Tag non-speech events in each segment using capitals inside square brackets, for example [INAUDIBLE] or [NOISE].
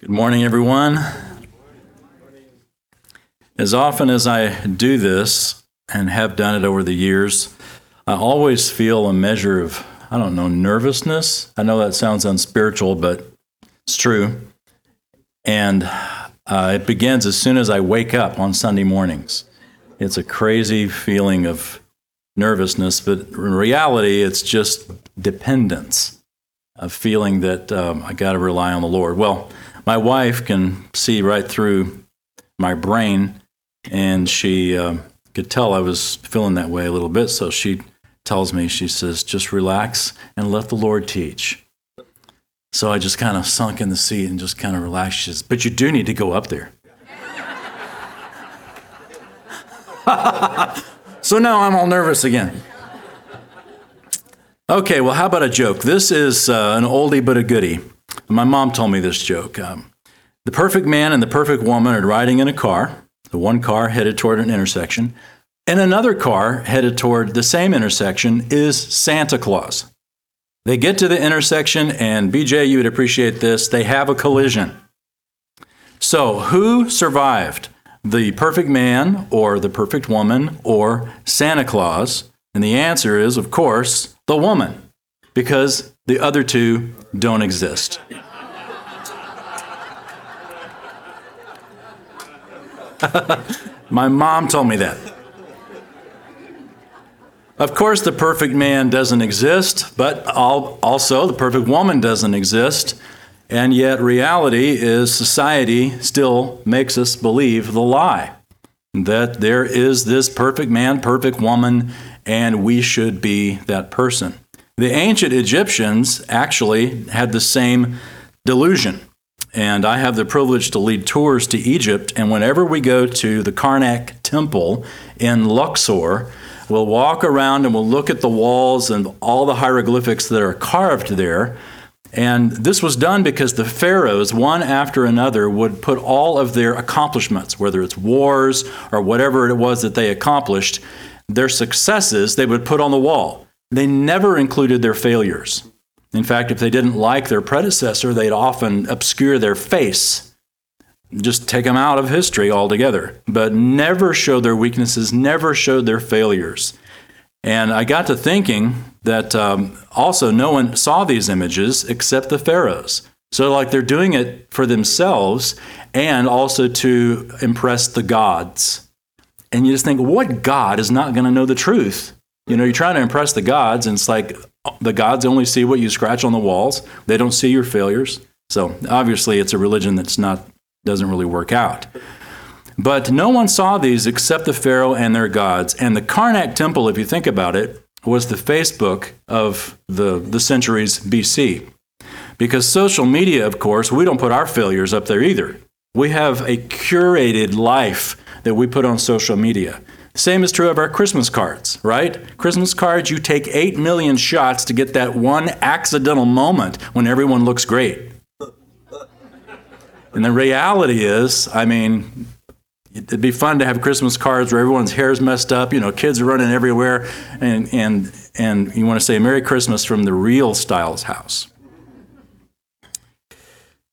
Good morning, everyone. As often as I do this and have done it over the years, I always feel a measure of, I don't know, nervousness. I know that sounds unspiritual, but it's true. And uh, it begins as soon as I wake up on Sunday mornings. It's a crazy feeling of nervousness, but in reality, it's just dependence, a feeling that um, I got to rely on the Lord. Well, my wife can see right through my brain, and she uh, could tell I was feeling that way a little bit. So she tells me, she says, just relax and let the Lord teach. So I just kind of sunk in the seat and just kind of relaxed. She says, but you do need to go up there. [LAUGHS] so now I'm all nervous again. Okay, well, how about a joke? This is uh, an oldie but a goodie. My mom told me this joke. Um, the perfect man and the perfect woman are riding in a car, the one car headed toward an intersection, and another car headed toward the same intersection is Santa Claus. They get to the intersection, and BJ, you would appreciate this, they have a collision. So, who survived? The perfect man, or the perfect woman, or Santa Claus? And the answer is, of course, the woman, because the other two don't exist. [LAUGHS] My mom told me that. Of course, the perfect man doesn't exist, but also the perfect woman doesn't exist. And yet, reality is society still makes us believe the lie that there is this perfect man, perfect woman, and we should be that person. The ancient Egyptians actually had the same delusion. And I have the privilege to lead tours to Egypt. And whenever we go to the Karnak Temple in Luxor, we'll walk around and we'll look at the walls and all the hieroglyphics that are carved there. And this was done because the pharaohs, one after another, would put all of their accomplishments, whether it's wars or whatever it was that they accomplished, their successes, they would put on the wall. They never included their failures. In fact, if they didn't like their predecessor, they'd often obscure their face, just take them out of history altogether, but never show their weaknesses, never showed their failures. And I got to thinking that um, also no one saw these images except the pharaohs. So, like, they're doing it for themselves and also to impress the gods. And you just think, what God is not going to know the truth? You know, you're trying to impress the gods, and it's like uh, the gods only see what you scratch on the walls. They don't see your failures. So obviously, it's a religion that's not doesn't really work out. But no one saw these except the Pharaoh and their gods. And the Karnak temple, if you think about it, was the Facebook of the, the centuries BC. Because social media, of course, we don't put our failures up there either. We have a curated life that we put on social media. Same is true of our Christmas cards, right? Christmas cards, you take 8 million shots to get that one accidental moment when everyone looks great. And the reality is, I mean, it'd be fun to have Christmas cards where everyone's hair's messed up, you know, kids are running everywhere, and, and, and you want to say Merry Christmas from the real Stiles house.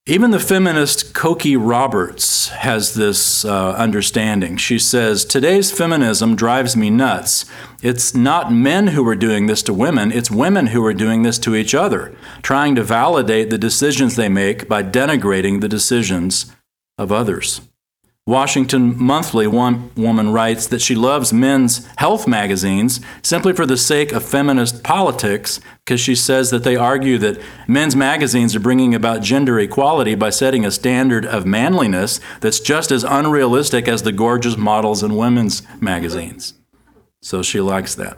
Even the feminist Cokie Roberts has this uh, understanding. She says, Today's feminism drives me nuts. It's not men who are doing this to women, it's women who are doing this to each other, trying to validate the decisions they make by denigrating the decisions of others. Washington Monthly, one woman writes that she loves men's health magazines simply for the sake of feminist politics, because she says that they argue that men's magazines are bringing about gender equality by setting a standard of manliness that's just as unrealistic as the gorgeous models in women's magazines. So she likes that.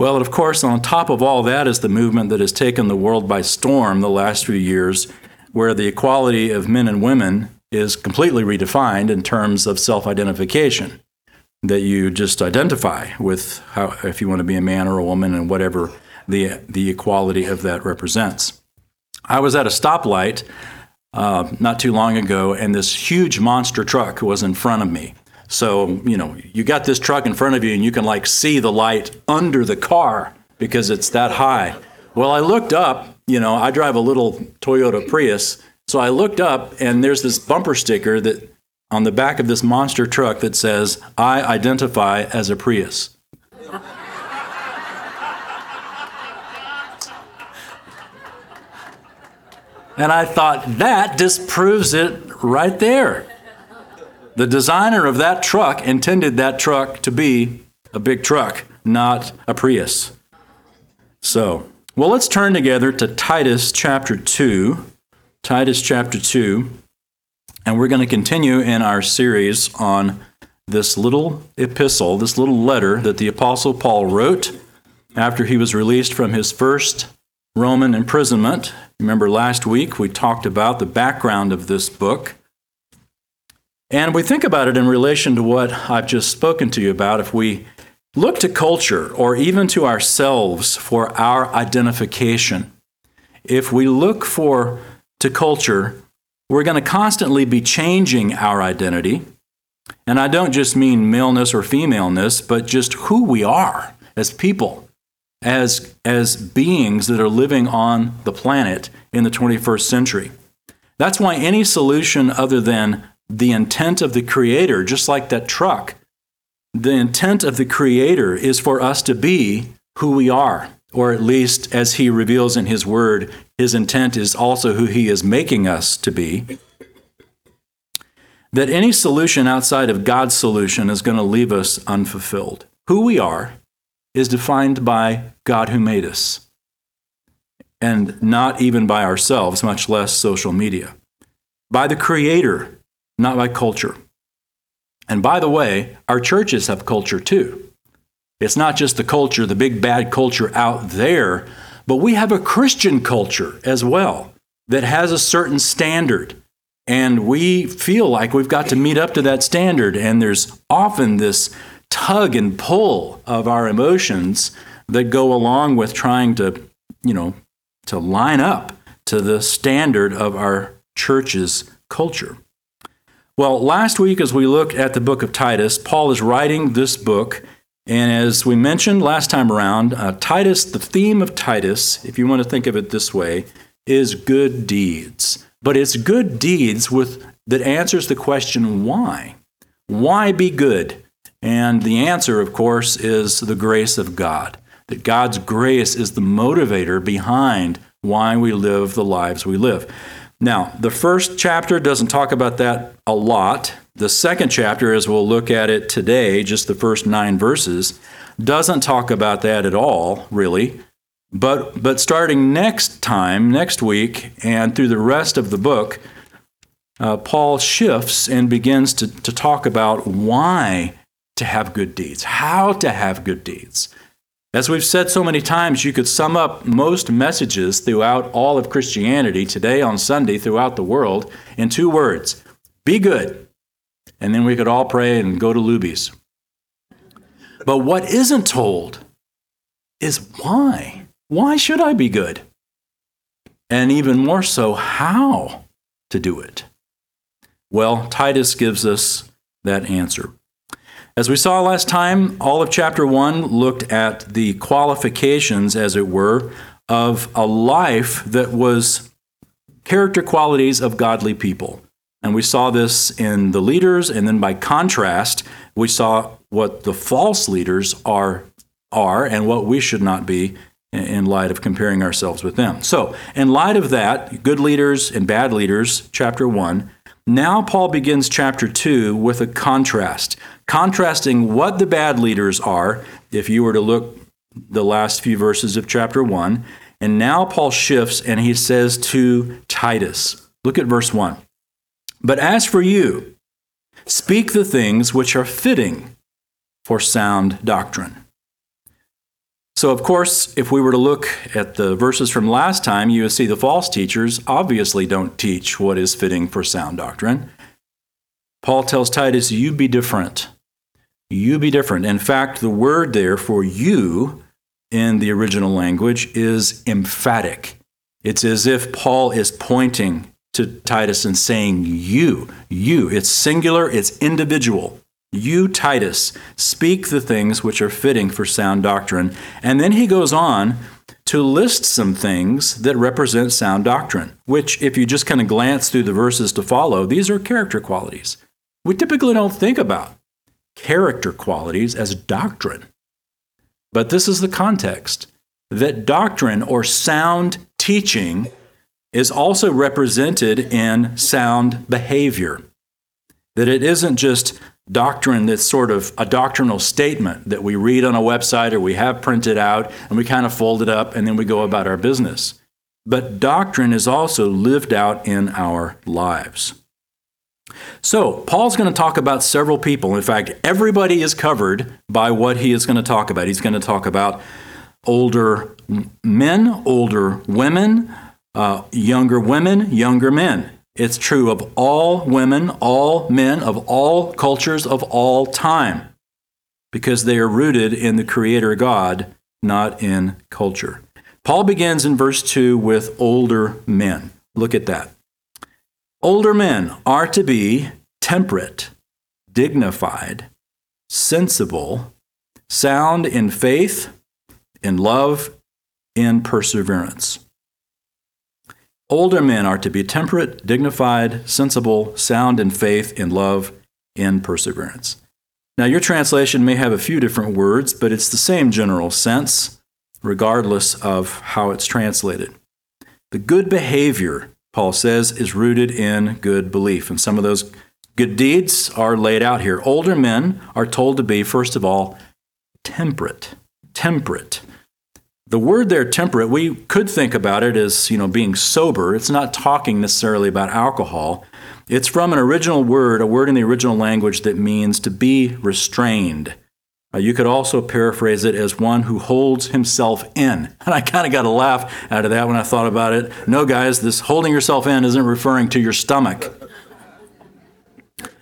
Well, of course, on top of all that is the movement that has taken the world by storm the last few years, where the equality of men and women is completely redefined in terms of self identification. That you just identify with how, if you want to be a man or a woman and whatever the, the equality of that represents. I was at a stoplight uh, not too long ago, and this huge monster truck was in front of me. So, you know, you got this truck in front of you, and you can like see the light under the car because it's that high. Well, I looked up, you know, I drive a little Toyota Prius, So I looked up, and there's this bumper sticker that on the back of this monster truck that says, I identify as a Prius. and I thought, that disproves it right there. The designer of that truck intended that truck to be a big truck, not a Prius. So, well, let's turn together to Titus chapter 2. Titus chapter 2. And we're going to continue in our series on this little epistle, this little letter that the Apostle Paul wrote after he was released from his first Roman imprisonment. Remember, last week we talked about the background of this book. And we think about it in relation to what I've just spoken to you about. If we look to culture or even to ourselves for our identification, if we look for to culture we're going to constantly be changing our identity. And I don't just mean maleness or femaleness, but just who we are as people, as, as beings that are living on the planet in the 21st century. That's why any solution other than the intent of the Creator, just like that truck, the intent of the Creator is for us to be who we are, or at least as He reveals in His Word, his intent is also who he is making us to be. That any solution outside of God's solution is going to leave us unfulfilled. Who we are is defined by God who made us, and not even by ourselves, much less social media. By the Creator, not by culture. And by the way, our churches have culture too. It's not just the culture, the big bad culture out there but we have a Christian culture as well that has a certain standard. And we feel like we've got to meet up to that standard. And there's often this tug and pull of our emotions that go along with trying to, you know, to line up to the standard of our church's culture. Well, last week, as we looked at the book of Titus, Paul is writing this book and as we mentioned last time around, uh, Titus, the theme of Titus, if you want to think of it this way, is good deeds. But it's good deeds with that answers the question why? Why be good? And the answer, of course, is the grace of God. That God's grace is the motivator behind why we live the lives we live. Now, the first chapter doesn't talk about that a lot. The second chapter, as we'll look at it today, just the first nine verses, doesn't talk about that at all, really. But, but starting next time, next week, and through the rest of the book, uh, Paul shifts and begins to, to talk about why to have good deeds, how to have good deeds. As we've said so many times, you could sum up most messages throughout all of Christianity today on Sunday throughout the world in two words be good. And then we could all pray and go to Luby's. But what isn't told is why. Why should I be good? And even more so, how to do it. Well, Titus gives us that answer. As we saw last time, all of chapter 1 looked at the qualifications, as it were, of a life that was character qualities of godly people. And we saw this in the leaders, and then by contrast, we saw what the false leaders are, are and what we should not be in light of comparing ourselves with them. So, in light of that, good leaders and bad leaders, chapter 1, now Paul begins chapter 2 with a contrast contrasting what the bad leaders are, if you were to look the last few verses of chapter 1. And now Paul shifts and he says to Titus, look at verse 1. But as for you, speak the things which are fitting for sound doctrine. So, of course, if we were to look at the verses from last time, you would see the false teachers obviously don't teach what is fitting for sound doctrine. Paul tells Titus, You be different. You be different. In fact, the word there for you in the original language is emphatic. It's as if Paul is pointing to Titus and saying, You, you. It's singular, it's individual. You, Titus, speak the things which are fitting for sound doctrine. And then he goes on to list some things that represent sound doctrine, which, if you just kind of glance through the verses to follow, these are character qualities. We typically don't think about character qualities as doctrine. But this is the context that doctrine or sound teaching is also represented in sound behavior. That it isn't just doctrine that's sort of a doctrinal statement that we read on a website or we have printed out and we kind of fold it up and then we go about our business. But doctrine is also lived out in our lives. So, Paul's going to talk about several people. In fact, everybody is covered by what he is going to talk about. He's going to talk about older men, older women, uh, younger women, younger men. It's true of all women, all men, of all cultures, of all time, because they are rooted in the Creator God, not in culture. Paul begins in verse 2 with older men. Look at that. Older men are to be temperate, dignified, sensible, sound in faith, in love, in perseverance. Older men are to be temperate, dignified, sensible, sound in faith, in love, in perseverance. Now, your translation may have a few different words, but it's the same general sense, regardless of how it's translated. The good behavior, Paul says, is rooted in good belief. And some of those good deeds are laid out here. Older men are told to be, first of all, temperate. Temperate. The word there, temperate, we could think about it as, you know, being sober. It's not talking necessarily about alcohol. It's from an original word, a word in the original language that means to be restrained. Uh, you could also paraphrase it as one who holds himself in. And I kind of got a laugh out of that when I thought about it. No, guys, this holding yourself in isn't referring to your stomach.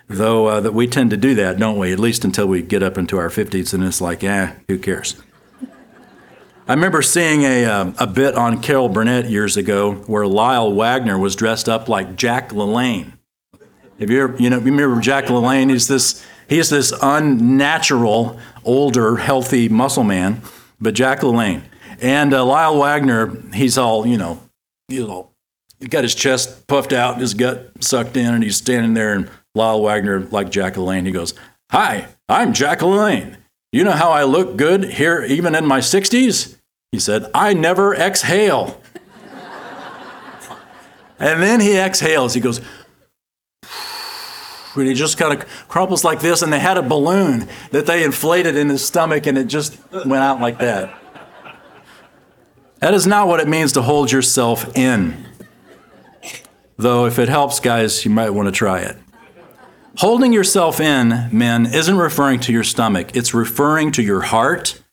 Though uh, that we tend to do that, don't we? At least until we get up into our 50s and it's like, eh, who cares? I remember seeing a, uh, a bit on Carol Burnett years ago where Lyle Waggoner was dressed up like Jack LaLanne. Have you ever, you know, you remember Jack LaLanne? He's this, he's this unnatural, older, healthy muscle man, but Jack LaLanne. And uh, Lyle Waggoner, he's all, you know, you know, he got his chest puffed out, his gut sucked in, and he's standing there. And Lyle Waggoner, like Jack LaLanne, he goes, Hi, I'm Jack LaLanne. You know how I look good here, even in my 60s? He said, I never exhale. [LAUGHS] and then he exhales. He goes, he just kind of crumples like this. And they had a balloon that they inflated in his stomach, and it just went out like that. That is not what it means to hold yourself in. Though, if it helps, guys, you might want to try it. Holding yourself in, men, isn't referring to your stomach, it's referring to your heart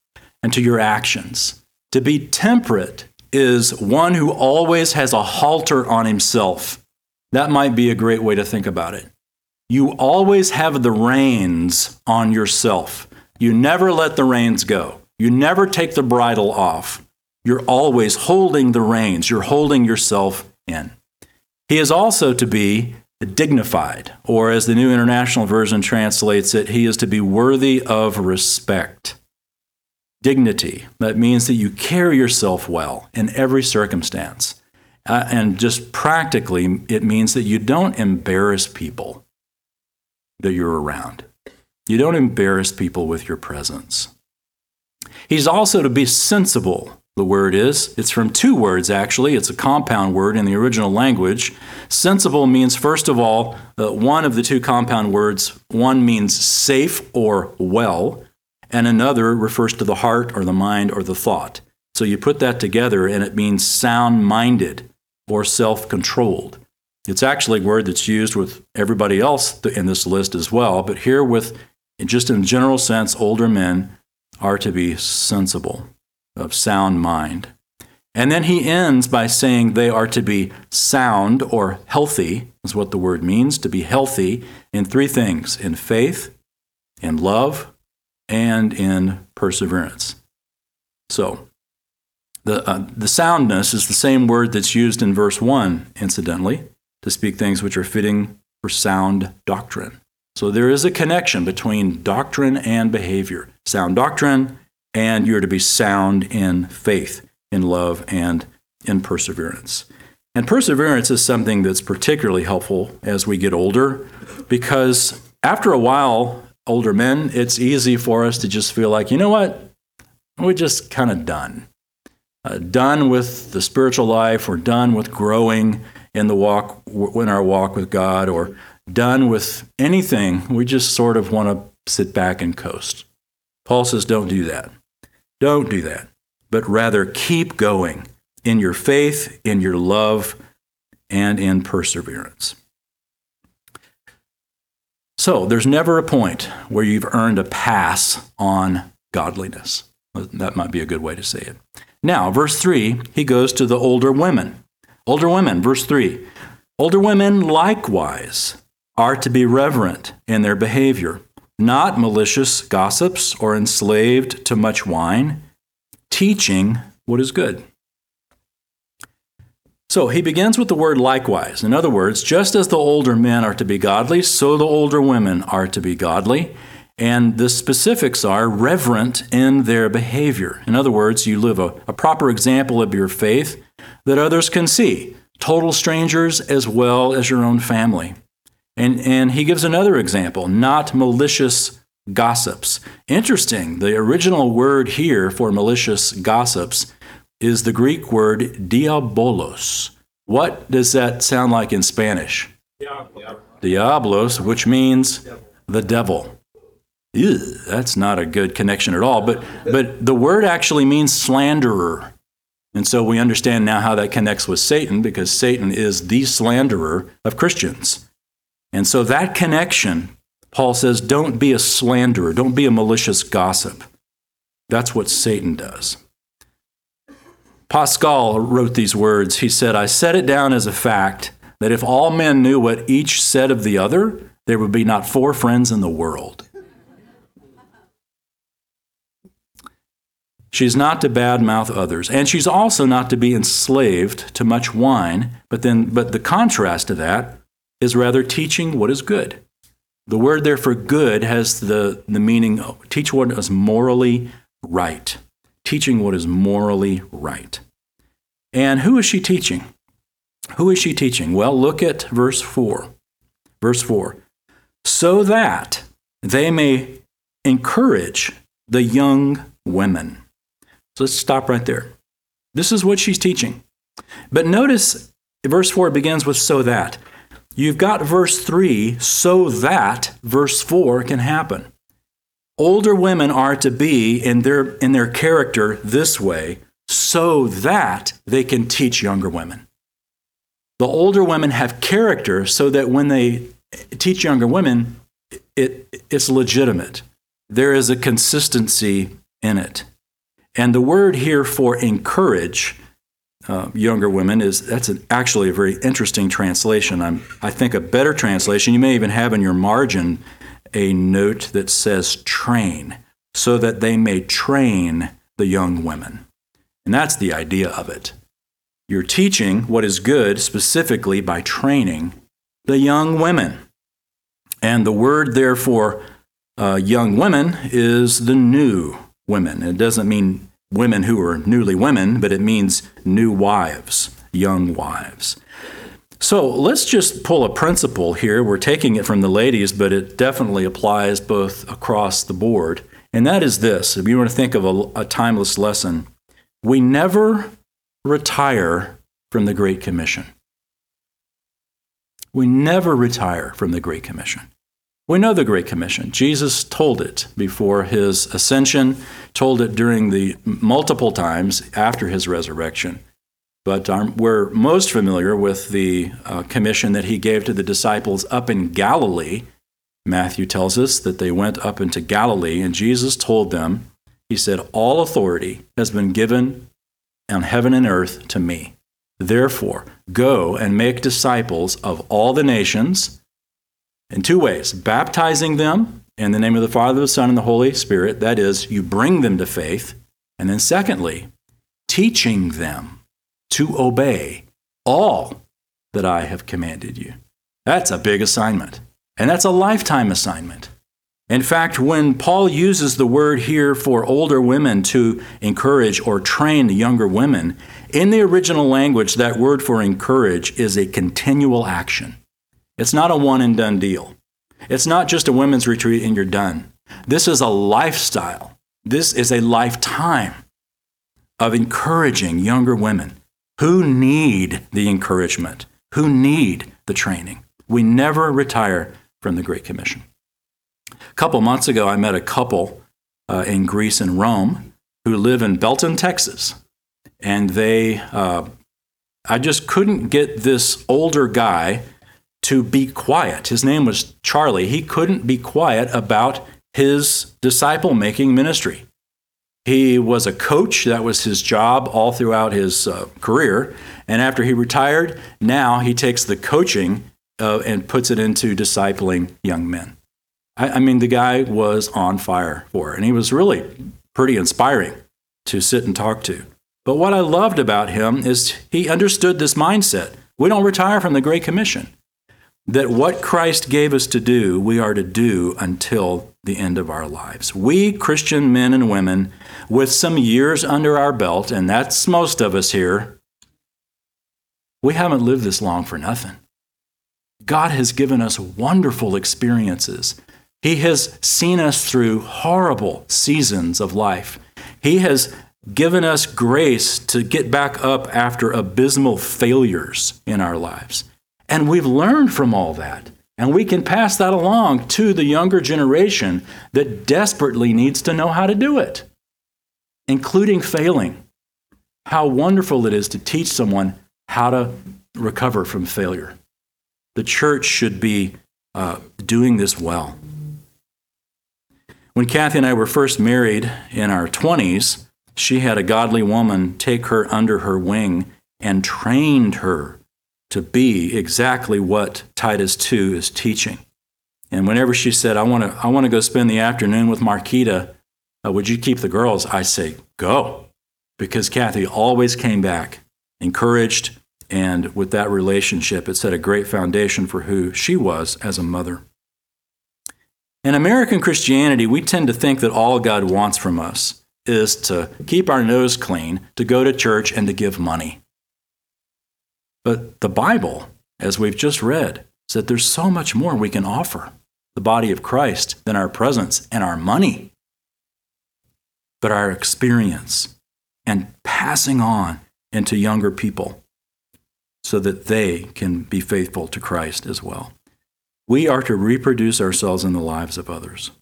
and to your actions. To be temperate is one who always has a halter on himself. That might be a great way to think about it. You always have the reins on yourself. You never let the reins go. You never take the bridle off. You're always holding the reins. You're holding yourself in. He is also to be dignified, or as the New International Version translates it, he is to be worthy of respect. Dignity, that means that you carry yourself well in every circumstance. Uh, and just practically, it means that you don't embarrass people that you're around. You don't embarrass people with your presence. He's also to be sensible the word is. It's from two words, actually. It's a compound word in the original language. Sensible means, first of all, uh, one of the two compound words. One means safe or well, and another refers to the heart or the mind or the thought. So you put that together, and it means sound minded or self controlled. It's actually a word that's used with everybody else in this list as well, but here, with just in general sense, older men are to be sensible of sound mind. And then he ends by saying they are to be sound or healthy, is what the word means, to be healthy in three things in faith, in love, and in perseverance. So, the, uh, the soundness is the same word that's used in verse 1, incidentally, to speak things which are fitting for sound doctrine. So, there is a connection between doctrine and behavior. Sound doctrine and you're to be sound in faith. in love and in perseverance. And perseverance is something that's particularly helpful as we get older because after a while, older men, it's easy for us to just feel like, you know what? We're just kind of done. Uh, done with the spiritual life, we're done with growing in the walk, in our walk with God, or done with anything. We just sort of want to sit back and coast. Paul says, don't do that. Don't do that, but rather keep going in your faith, in your love, and in perseverance. So there's never a point where you've earned a pass on godliness. That might be a good way to say it. Now, verse 3, he goes to the older women. Older women, verse 3. Older women likewise are to be reverent in their behavior, not malicious gossips or enslaved to much wine, teaching what is good. So he begins with the word likewise. In other words, just as the older men are to be godly, so the older women are to be godly. And the specifics are reverent in their behavior. In other words, you live a, a proper example of your faith that others can see, total strangers as well as your own family. And, and he gives another example not malicious gossips. Interesting, the original word here for malicious gossips is the Greek word diabolos. What does that sound like in Spanish? Diablos, Diablos which means the devil. Ew, that's not a good connection at all. But, but the word actually means slanderer. And so we understand now how that connects with Satan because Satan is the slanderer of Christians. And so that connection, Paul says, don't be a slanderer, don't be a malicious gossip. That's what Satan does. Pascal wrote these words. He said, I set it down as a fact that if all men knew what each said of the other, there would be not four friends in the world. She's not to badmouth others, and she's also not to be enslaved to much wine. But then, but the contrast to that is rather teaching what is good. The word there for good has the, the meaning teach what is morally right teaching what is morally right. And who is she teaching? Who is she teaching? Well, look at verse 4. Verse 4 so that they may encourage the young women. So let's stop right there. This is what she's teaching. But notice verse 4 begins with so that. You've got verse 3, so that verse 4 can happen. Older women are to be in their, in their character this way so that they can teach younger women. The older women have character so that when they teach younger women, it, it's legitimate. There is a consistency in it. And the word here for encourage uh, younger women is that's an, actually a very interesting translation. I'm, I think a better translation, you may even have in your margin a note that says train, so that they may train the young women. And that's the idea of it. You're teaching what is good specifically by training the young women. And the word, therefore, uh, young women is the new women. It doesn't mean women who are newly women, but it means new wives, young wives. So let's just pull a principle here. We're taking it from the ladies, but it definitely applies both across the board. And that is this if you want to think of a, a timeless lesson, we never retire from the Great Commission. We never retire from the Great Commission. We know the Great Commission. Jesus told it before his ascension, told it during the multiple times after his resurrection. But um, we're most familiar with the uh, commission that he gave to the disciples up in Galilee. Matthew tells us that they went up into Galilee, and Jesus told them, He said, All authority has been given on heaven and earth to me. Therefore, go and make disciples of all the nations in two ways baptizing them in the name of the Father, the Son, and the Holy Spirit. That is, you bring them to faith. And then, secondly, teaching them to obey all that I have commanded you. That's a big assignment. And that's a lifetime assignment. In fact, when Paul uses the word here for older women to encourage or train the younger women, in the original language, that word for encourage is a continual action. It's not a one and done deal. It's not just a women's retreat and you're done. This is a lifestyle. This is a lifetime of encouraging younger women who need the encouragement, who need the training. We never retire from the Great Commission. A couple months ago, I met a couple uh, in Greece and Rome who live in Belton, Texas. And they, uh, I just couldn't get this older guy to be quiet. His name was Charlie. He couldn't be quiet about his disciple making ministry. He was a coach, that was his job all throughout his uh, career. And after he retired, now he takes the coaching uh, and puts it into discipling young men. I, I mean, the guy was on fire for it, and he was really pretty inspiring to sit and talk to. But what I loved about him is he understood this mindset. We don't retire from the Great Commission. That what Christ gave us to do, we are to do until the end of our lives. We, Christian men and women, with some years under our belt, and that's most of us here, we haven't lived this long for nothing. God has given us wonderful experiences. He has seen us through horrible seasons of life. He has given us grace to get back up after abysmal failures in our lives. And we've learned from all that. And we can pass that along to the younger generation that desperately needs to know how to do it, including failing. How wonderful it is to teach someone how to recover from failure. The church should be uh, doing this well. When Kathy and I were first married in our 20s, she had a godly woman take her under her wing and trained her to be exactly what Titus 2 is teaching. And whenever she said, I want to I want to go spend the afternoon with Marquita, uh, would you keep the girls? I say, go. Because Kathy always came back, encouraged, and with that relationship, it set a great foundation for who she was as a mother. In American Christianity, we tend to think that all God wants from us is to keep our nose clean, to go to church, and to give money. But the Bible, as we've just read, said there's so much more we can offer the body of Christ than our presence and our money, but our experience and passing on into younger people so that they can be faithful to Christ as well. We are to reproduce ourselves in the lives of others.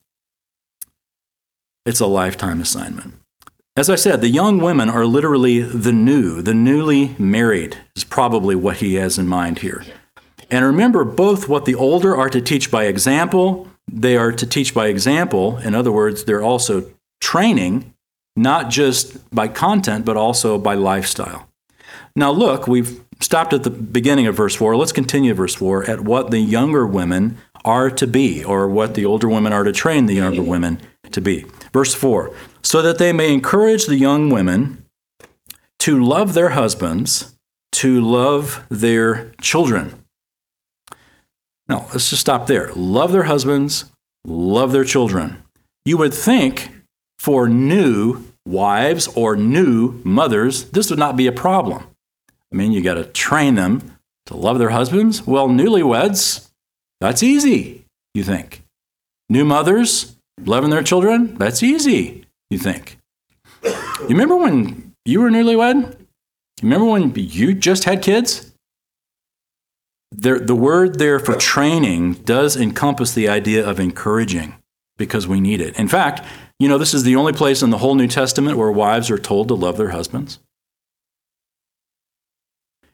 It's a lifetime assignment. As I said, the young women are literally the new, the newly married, is probably what he has in mind here. And remember both what the older are to teach by example, they are to teach by example. In other words, they're also training, not just by content, but also by lifestyle. Now, look, we've stopped at the beginning of verse 4. Let's continue verse 4 at what the younger women are to be, or what the older women are to train the younger women to be. Verse 4 so that they may encourage the young women to love their husbands, to love their children. Now, let's just stop there. Love their husbands, love their children. You would think for new wives or new mothers, this would not be a problem. I mean, you got to train them to love their husbands. Well, newlyweds, that's easy, you think. New mothers, loving their children, that's easy, you think. You remember when you were newlywed? You remember when you just had kids? There, the word there for training does encompass the idea of encouraging because we need it. In fact, you know, this is the only place in the whole New Testament where wives are told to love their husbands.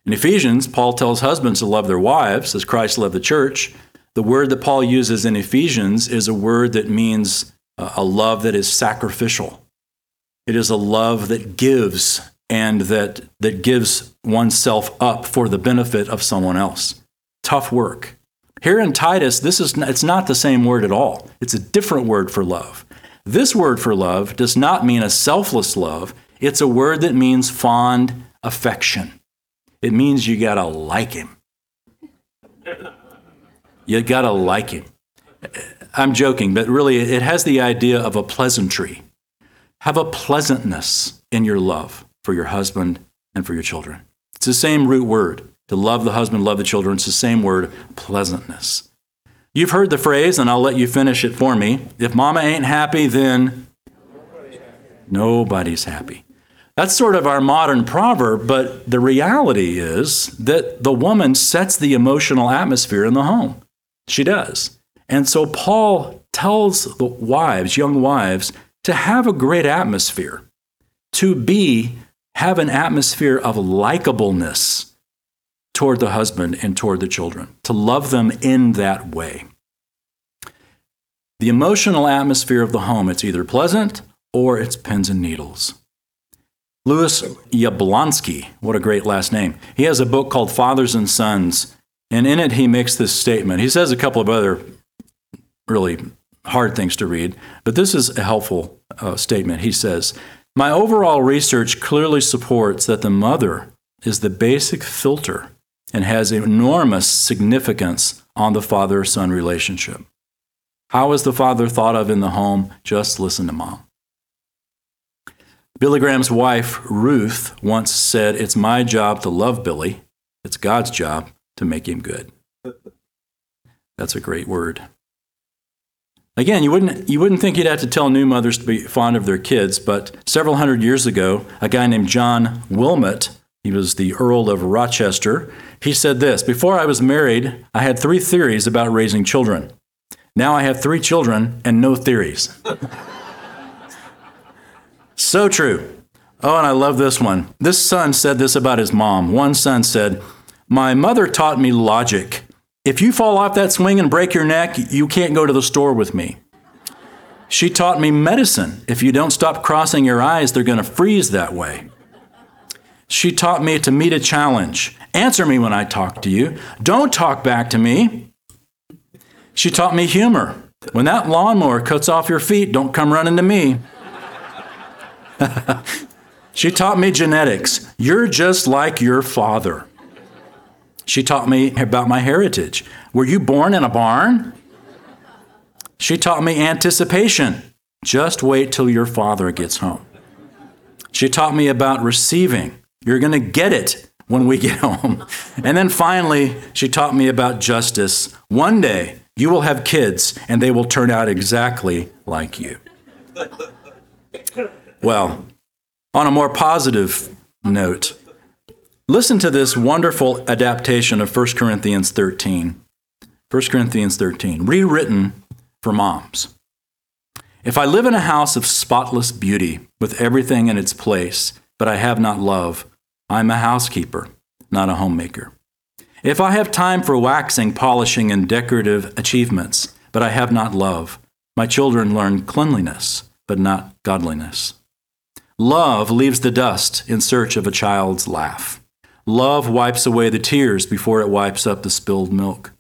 In Ephesians, Paul tells husbands to love their wives as Christ loved the church. The word that Paul uses in Ephesians is a word that means a love that is sacrificial. It is a love that gives and that, that gives oneself up for the benefit of someone else. Tough work. Here in Titus, this is it's not the same word at all. It's a different word for love. This word for love does not mean a selfless love. It's a word that means fond affection. It means you got to like him. You got to like him. I'm joking, but really it has the idea of a pleasantry. Have a pleasantness in your love for your husband and for your children. It's the same root word. To love the husband, love the children. It's the same word, pleasantness. You've heard the phrase, and I'll let you finish it for me. If mama ain't happy, then nobody's happy. That's sort of our modern proverb, but the reality is that the woman sets the emotional atmosphere in the home. She does. And so Paul tells the wives, young wives, to have a great atmosphere, to be, have an atmosphere of likableness toward the husband and toward the children, to love them in that way. The emotional atmosphere of the home, it's either pleasant or it's pins and needles. Lewis Yablonsky, what a great last name. He has a book called Fathers and Sons, and in it he makes this statement. He says a couple of other really hard things to read, but this is a helpful uh, statement. He says, My overall research clearly supports that the mother is the basic filter and has enormous significance on the father son relationship. How is the father thought of in the home? Just listen to mom. Billy Graham's wife, Ruth, once said, It's my job to love Billy, it's God's job to make him good. That's a great word. Again, you wouldn't, you wouldn't think you'd have to tell new mothers to be fond of their kids, but several hundred years ago, a guy named John Wilmot, he was the Earl of Rochester, he said this Before I was married, I had three theories about raising children. Now I have three children and no theories. [LAUGHS] so true. Oh, and I love this one. This son said this about his mom. One son said, My mother taught me logic. If you fall off that swing and break your neck, you can't go to the store with me. She taught me medicine. If you don't stop crossing your eyes, they're going to freeze that way. She taught me to meet a challenge. Answer me when I talk to you. Don't talk back to me. She taught me humor. When that lawnmower cuts off your feet, don't come running to me. [LAUGHS] she taught me genetics. You're just like your father. She taught me about my heritage. Were you born in a barn? She taught me anticipation. Just wait till your father gets home. She taught me about receiving. You're going to get it when we [LAUGHS] get home. And then finally, she taught me about justice. One day, you will have kids, and they will turn out exactly like you. Well, on a more positive note, Listen to this wonderful adaptation of 1 Corinthians 13. 1 Corinthians 13, rewritten for moms. If I live in a house of spotless beauty, with everything in its place, but I have not love, I'm a housekeeper, not a homemaker. If I have time for waxing, polishing, and decorative achievements, but I have not love, my children learn cleanliness, but not godliness. Love leaves the dust in search of a child's laugh. Love wipes away the tears before it wipes up the spilled milk.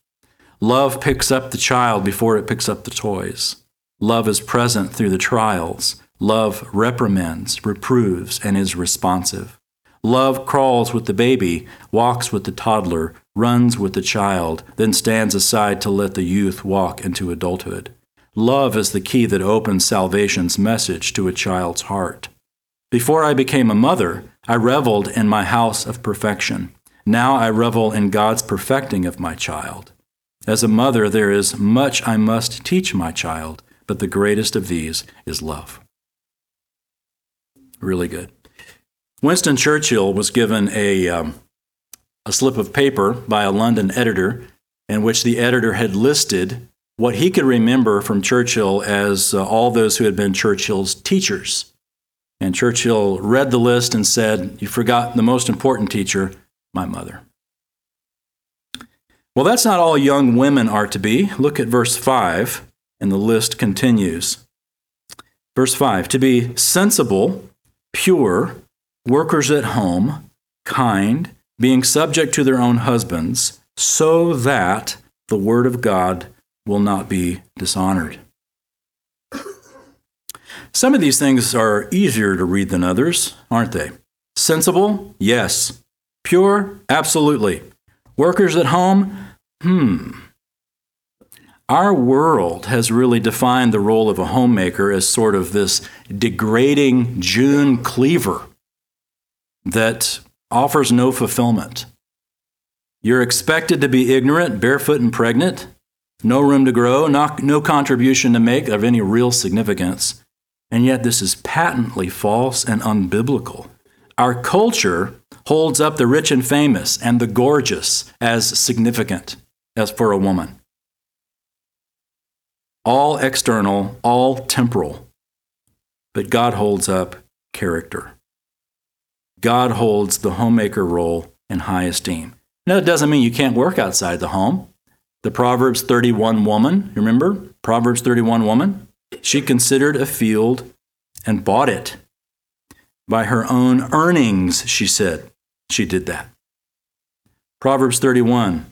Love picks up the child before it picks up the toys. Love is present through the trials. Love reprimands, reproves, and is responsive. Love crawls with the baby, walks with the toddler, runs with the child, then stands aside to let the youth walk into adulthood. Love is the key that opens salvation's message to a child's heart. Before I became a mother, I reveled in my house of perfection. Now I revel in God's perfecting of my child. As a mother, there is much I must teach my child, but the greatest of these is love. Really good. Winston Churchill was given a, um, a slip of paper by a London editor in which the editor had listed what he could remember from Churchill as uh, all those who had been Churchill's teachers. And Churchill read the list and said, You forgot the most important teacher, my mother. Well, that's not all young women are to be. Look at verse 5, and the list continues. Verse 5 To be sensible, pure, workers at home, kind, being subject to their own husbands, so that the word of God will not be dishonored. Some of these things are easier to read than others, aren't they? Sensible? Yes. Pure? Absolutely. Workers at home? Hmm. Our world has really defined the role of a homemaker as sort of this degrading June Cleaver that offers no fulfillment. You're expected to be ignorant, barefoot, and pregnant, no room to grow, no, no contribution to make of any real significance. And yet, this is patently false and unbiblical. Our culture holds up the rich and famous and the gorgeous as significant as for a woman. All external, all temporal. But God holds up character. God holds the homemaker role in high esteem. Now, it doesn't mean you can't work outside the home. The Proverbs 31 woman, remember? Proverbs 31 woman? She considered a field and bought it. By her own earnings, she said. She did that. Proverbs 31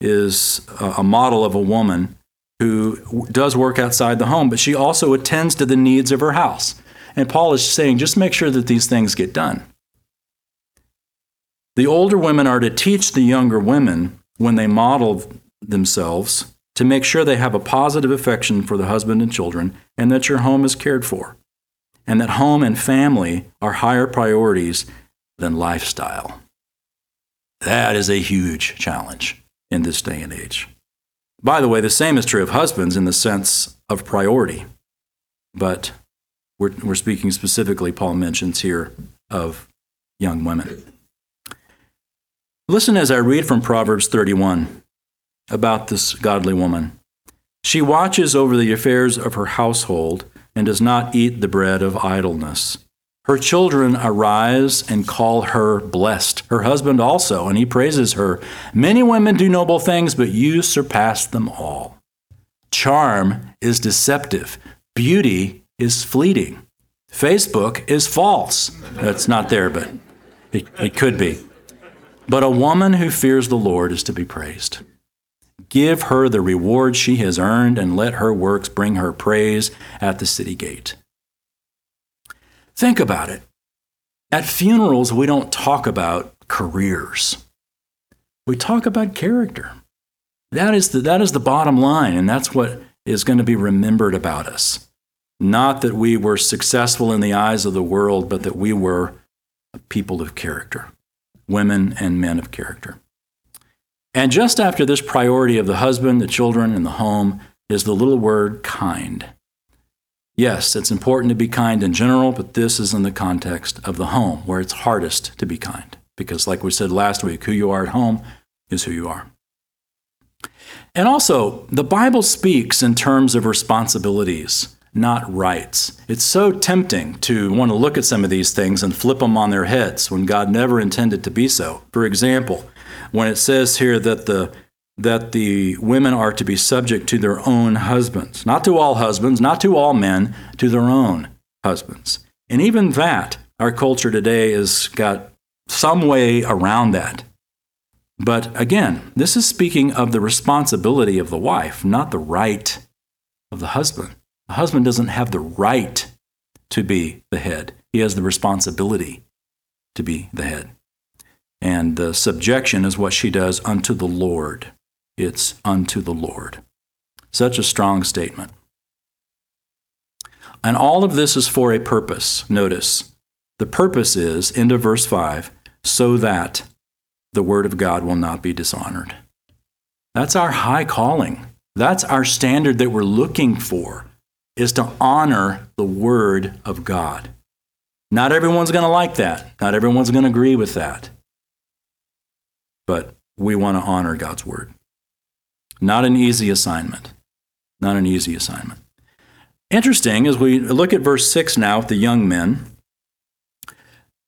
is a model of a woman who does work outside the home, but she also attends to the needs of her house. And Paul is saying, just make sure that these things get done. The older women are to teach the younger women when they model themselves to make sure they have a positive affection for the husband and children and that your home is cared for and that home and family are higher priorities than lifestyle. That is a huge challenge in this day and age. By the way, the same is true of husbands in the sense of priority, but we're, we're speaking specifically, Paul mentions here, of young women. Listen as I read from Proverbs 31 about this godly woman. She watches over the affairs of her household and does not eat the bread of idleness. Her children arise and call her blessed. Her husband also, and he praises her. Many women do noble things, but you surpass them all. Charm is deceptive, beauty is fleeting. Facebook is false. That's not there, but it, it could be. But a woman who fears the Lord is to be praised. Give her the reward she has earned, and let her works bring her praise at the city gate. Think about it. At funerals, we don't talk about careers, we talk about character. That is the, that is the bottom line, and that's what is going to be remembered about us. Not that we were successful in the eyes of the world, but that we were people of character women and men of character. And just after this priority of the husband, the children, and the home is the little word kind. Yes, it's important to be kind in general, but this is in the context of the home where it's hardest to be kind. Because, like we said last week, who you are at home is who you are. And also, the Bible speaks in terms of responsibilities not rights. It's so tempting to want to look at some of these things and flip them on their heads when God never intended to be so. For example, when it says here that the that the women are to be subject to their own husbands, not to all husbands, not to all men, to their own husbands. And even that, our culture today has got some way around that. But again, this is speaking of the responsibility of the wife, not the right of the husband. The husband doesn't have the right to be the head, he has the responsibility to be the head. And the subjection is what she does unto the Lord. It's unto the Lord. Such a strong statement. And all of this is for a purpose. Notice, the purpose is, into verse 5, so that the word of God will not be dishonored. That's our high calling. That's our standard that we're looking for is to honor the Word of God. Not everyone's going to like that. Not everyone's going to agree with that. But we want to honor God's Word. Not an easy assignment. Not an easy assignment. Interesting as we look at verse 6 now with the young men.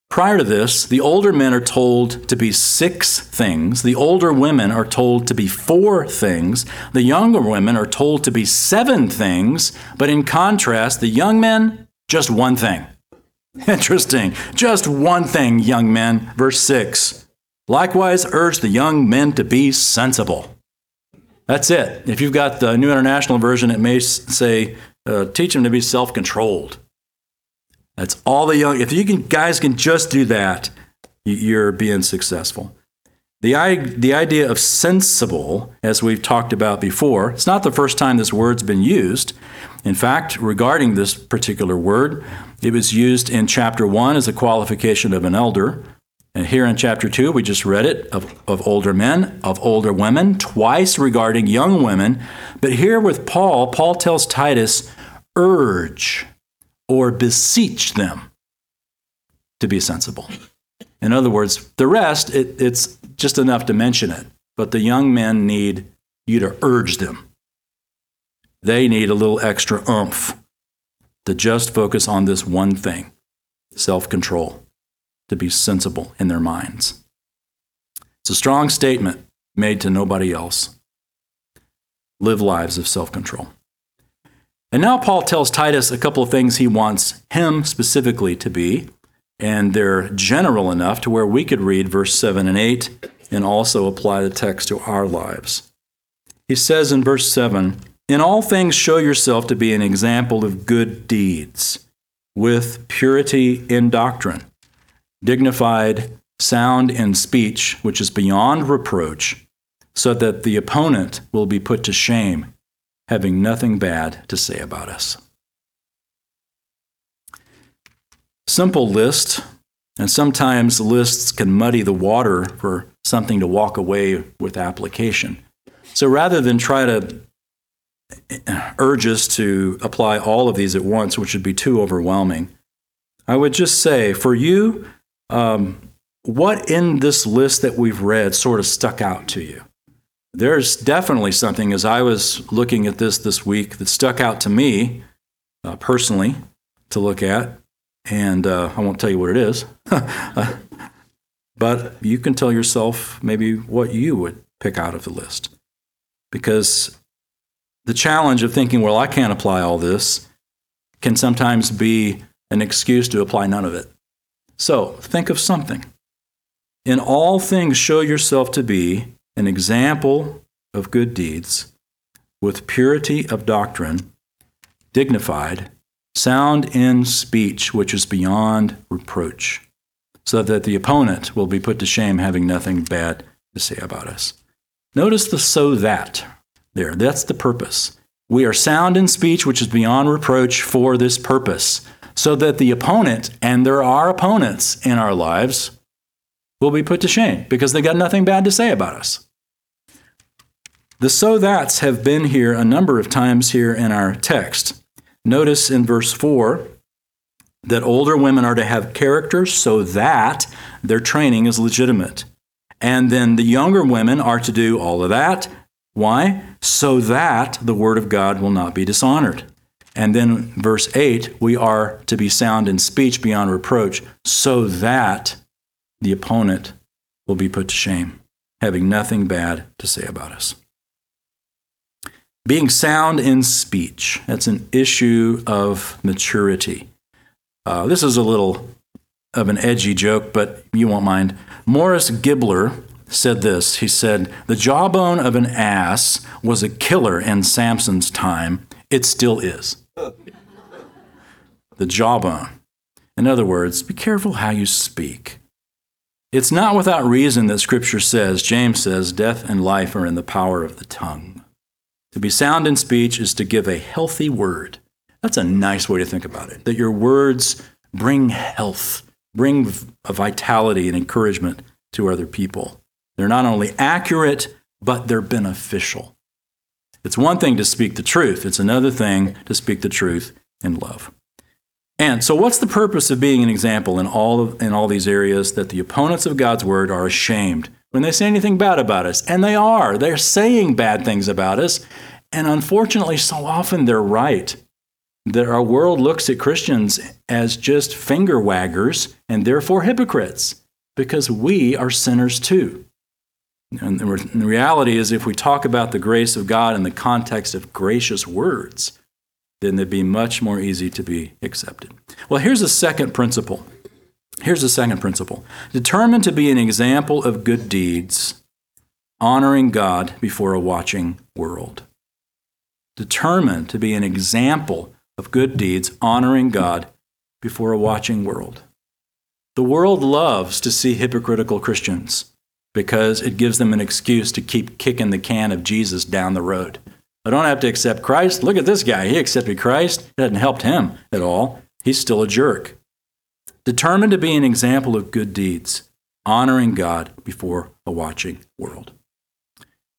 Prior to this, the older men are told to be six things. The older women are told to be four things. The younger women are told to be seven things. But in contrast, the young men, just one thing. [LAUGHS] Interesting. Just one thing, young men. Verse 6. Likewise, urge the young men to be sensible. That's it. If you've got the New International Version, it may say, uh, teach them to be self controlled. That's all the young. If you can, guys can just do that, you're being successful. The, the idea of sensible, as we've talked about before, it's not the first time this word's been used. In fact, regarding this particular word, it was used in chapter 1 as a qualification of an elder. And here in chapter 2, we just read it of, of older men, of older women, twice regarding young women. But here with Paul, Paul tells Titus, urge or beseech them to be sensible. In other words, the rest, it, it's just enough to mention it. But the young men need you to urge them. They need a little extra oomph to just focus on this one thing self control, to be sensible in their minds. It's a strong statement made to nobody else. Live lives of self control. And now Paul tells Titus a couple of things he wants him specifically to be, and they're general enough to where we could read verse 7 and 8 and also apply the text to our lives. He says in verse 7 In all things, show yourself to be an example of good deeds, with purity in doctrine, dignified, sound in speech, which is beyond reproach, so that the opponent will be put to shame, having nothing bad to say about us. Simple list, and sometimes lists can muddy the water for something to walk away with application. So rather than try to urge us to apply all of these at once, which would be too overwhelming, I would just say for you, um, what in this list that we've read sort of stuck out to you? There's definitely something as I was looking at this this week that stuck out to me uh, personally to look at, and uh, I won't tell you what it is. [LAUGHS] But you can tell yourself maybe what you would pick out of the list. Because the challenge of thinking, well, I can't apply all this, can sometimes be an excuse to apply none of it. So think of something. In all things, show yourself to be an example of good deeds, with purity of doctrine, dignified, sound in speech, which is beyond reproach so that the opponent will be put to shame having nothing bad to say about us. Notice the so that there. That's the purpose. We are sound in speech, which is beyond reproach for this purpose, so that the opponent, and there are opponents in our lives, will be put to shame because they got nothing bad to say about us. The so that's have been here a number of times here in our text. Notice in verse 4 that older women are to have character so that their training is legitimate. And then the younger women are to do all of that. Why? So that the word of God will not be dishonored. And then verse 8, we are to be sound in speech beyond reproach, so that the opponent will be put to shame, having nothing bad to say about us. Being sound in speech, that's an issue of maturity. Uh, this is a little of an edgy joke, but you won't mind. Morris Gibler said this. He said, The jawbone of an ass was a killer in Samson's time. It still is. The jawbone. In other words, be careful how you speak. It's not without reason that Scripture says, James says, death and life are in the power of the tongue. To be sound in speech is to give a healthy word that's a nice way to think about it. That your words bring health, bring a vitality and encouragement to other people. They're not only accurate, but they're beneficial. It's one thing to speak the truth, it's another thing to speak the truth in love. And so, what's the purpose of being an example in all, of, in all these areas that the opponents of God's word are ashamed when they say anything bad about us? And they are. They're saying bad things about us. And unfortunately, so often they're right that our world looks at Christians as just finger waggers and therefore hypocrites because we are sinners too. And the reality is, if we talk about the grace of God in the context of gracious words, then they'd be much more easy to be accepted. Well, here's a second principle. Here's a second principle determined to be an example of good deeds, honoring God before a watching world. Determined to be an example of good deeds, honoring God before a watching world. The world loves to see hypocritical Christians because it gives them an excuse to keep kicking the can of Jesus down the road. I don't have to accept Christ. Look at this guy. He accepted Christ. It hadn't helped him at all. He's still a jerk. Determined to be an example of good deeds, honoring God before a watching world.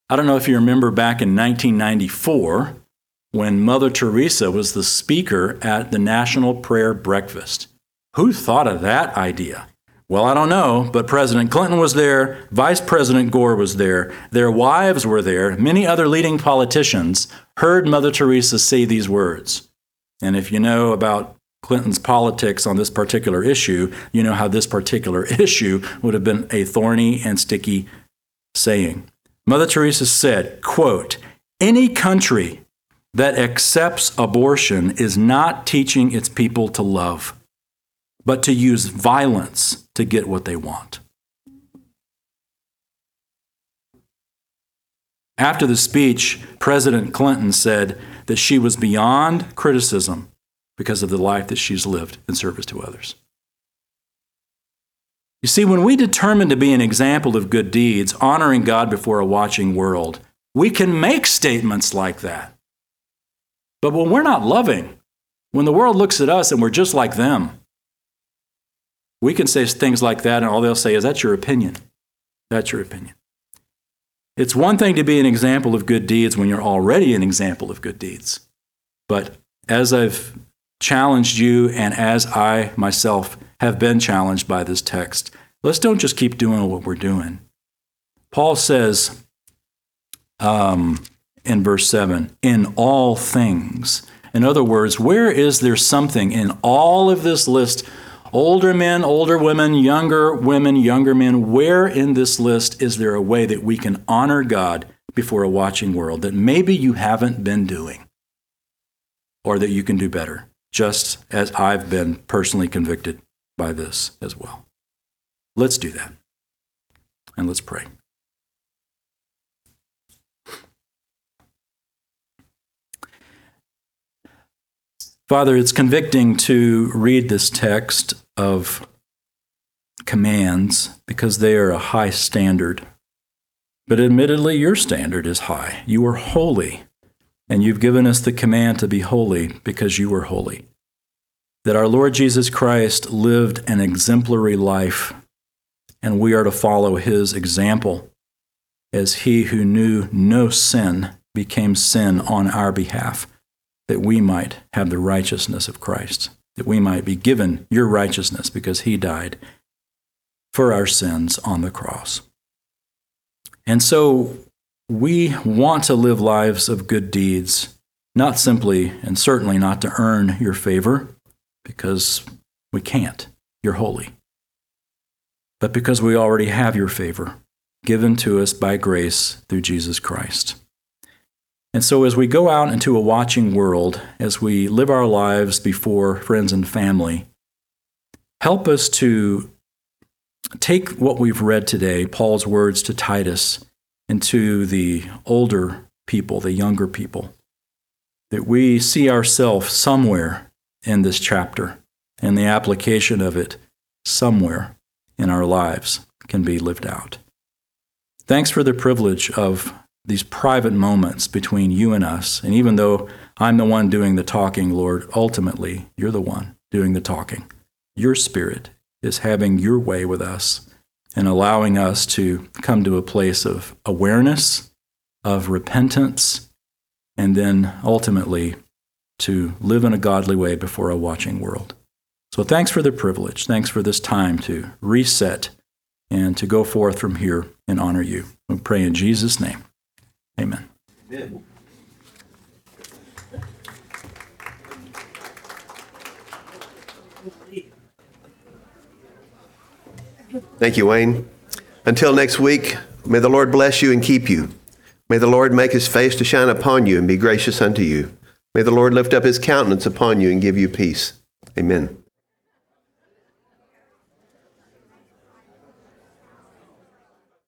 I don't know if you remember back in 1994 when Mother Teresa was the speaker at the National Prayer Breakfast. Who thought of that idea? Well, I don't know, but President Clinton was there, Vice President Gore was there, their wives were there, many other leading politicians heard Mother Teresa say these words. And if you know about Clinton's politics on this particular issue, you know how this particular [LAUGHS] issue would have been a thorny and sticky saying. Mother Teresa said, quote, any country that accepts abortion is not teaching its people to love but to use violence to get what they want. After the speech, President Clinton said that she was beyond criticism because of the life that she's lived in service to others. You see, when we determine to be an example of good deeds, honoring God before a watching world, we can make statements like that. But when we're not loving, when the world looks at us and we're just like them, we can say things like that, and all they'll say is, That's your opinion. That's your opinion. It's one thing to be an example of good deeds when you're already an example of good deeds. But as I've challenged you, and as I myself have been challenged by this text, let's don't just keep doing what we're doing. Paul says um, in verse 7 in all things. In other words, where is there something in all of this list Older men, older women, younger women, younger men. Where in this list is there a way that we can honor God before a watching world that maybe you haven't been doing or that you can do better, just as I've been personally convicted by this as well? Let's do that. And let's pray. Father, it's convicting to read this text of commands because they are a high standard. But admittedly, your standard is high. You are holy, and you've given us the command to be holy because you are holy. That our Lord Jesus Christ lived an exemplary life, and we are to follow his example as he who knew no sin became sin on our behalf that we might have the righteousness of Christ, that we might be given your righteousness because he died for our sins on the cross. And so we want to live lives of good deeds, not simply and certainly not to earn your favor, because we can't. You're holy. But because we already have your favor given to us by grace through Jesus Christ. And so, as we go out into a watching world, as we live our lives before friends and family, help us to take what we've read today, Paul's words to Titus, into the older people, the younger people, that we see ourselves somewhere in this chapter and the application of it somewhere in our lives can be lived out. Thanks for the privilege of these private moments between you and us. And even though I'm the one doing the talking, Lord, ultimately, you're the one doing the talking. Your spirit is having your way with us and allowing us to come to a place of awareness, of repentance, and then ultimately to live in a godly way before a watching world. So thanks for the privilege. Thanks for this time to reset and to go forth from here and honor you. We pray in Jesus' name. Amen. Amen. Thank you, Wayne. Until next week, may the Lord bless you and keep you. May the Lord make his face to shine upon you and be gracious unto you. May the Lord lift up his countenance upon you and give you peace. Amen.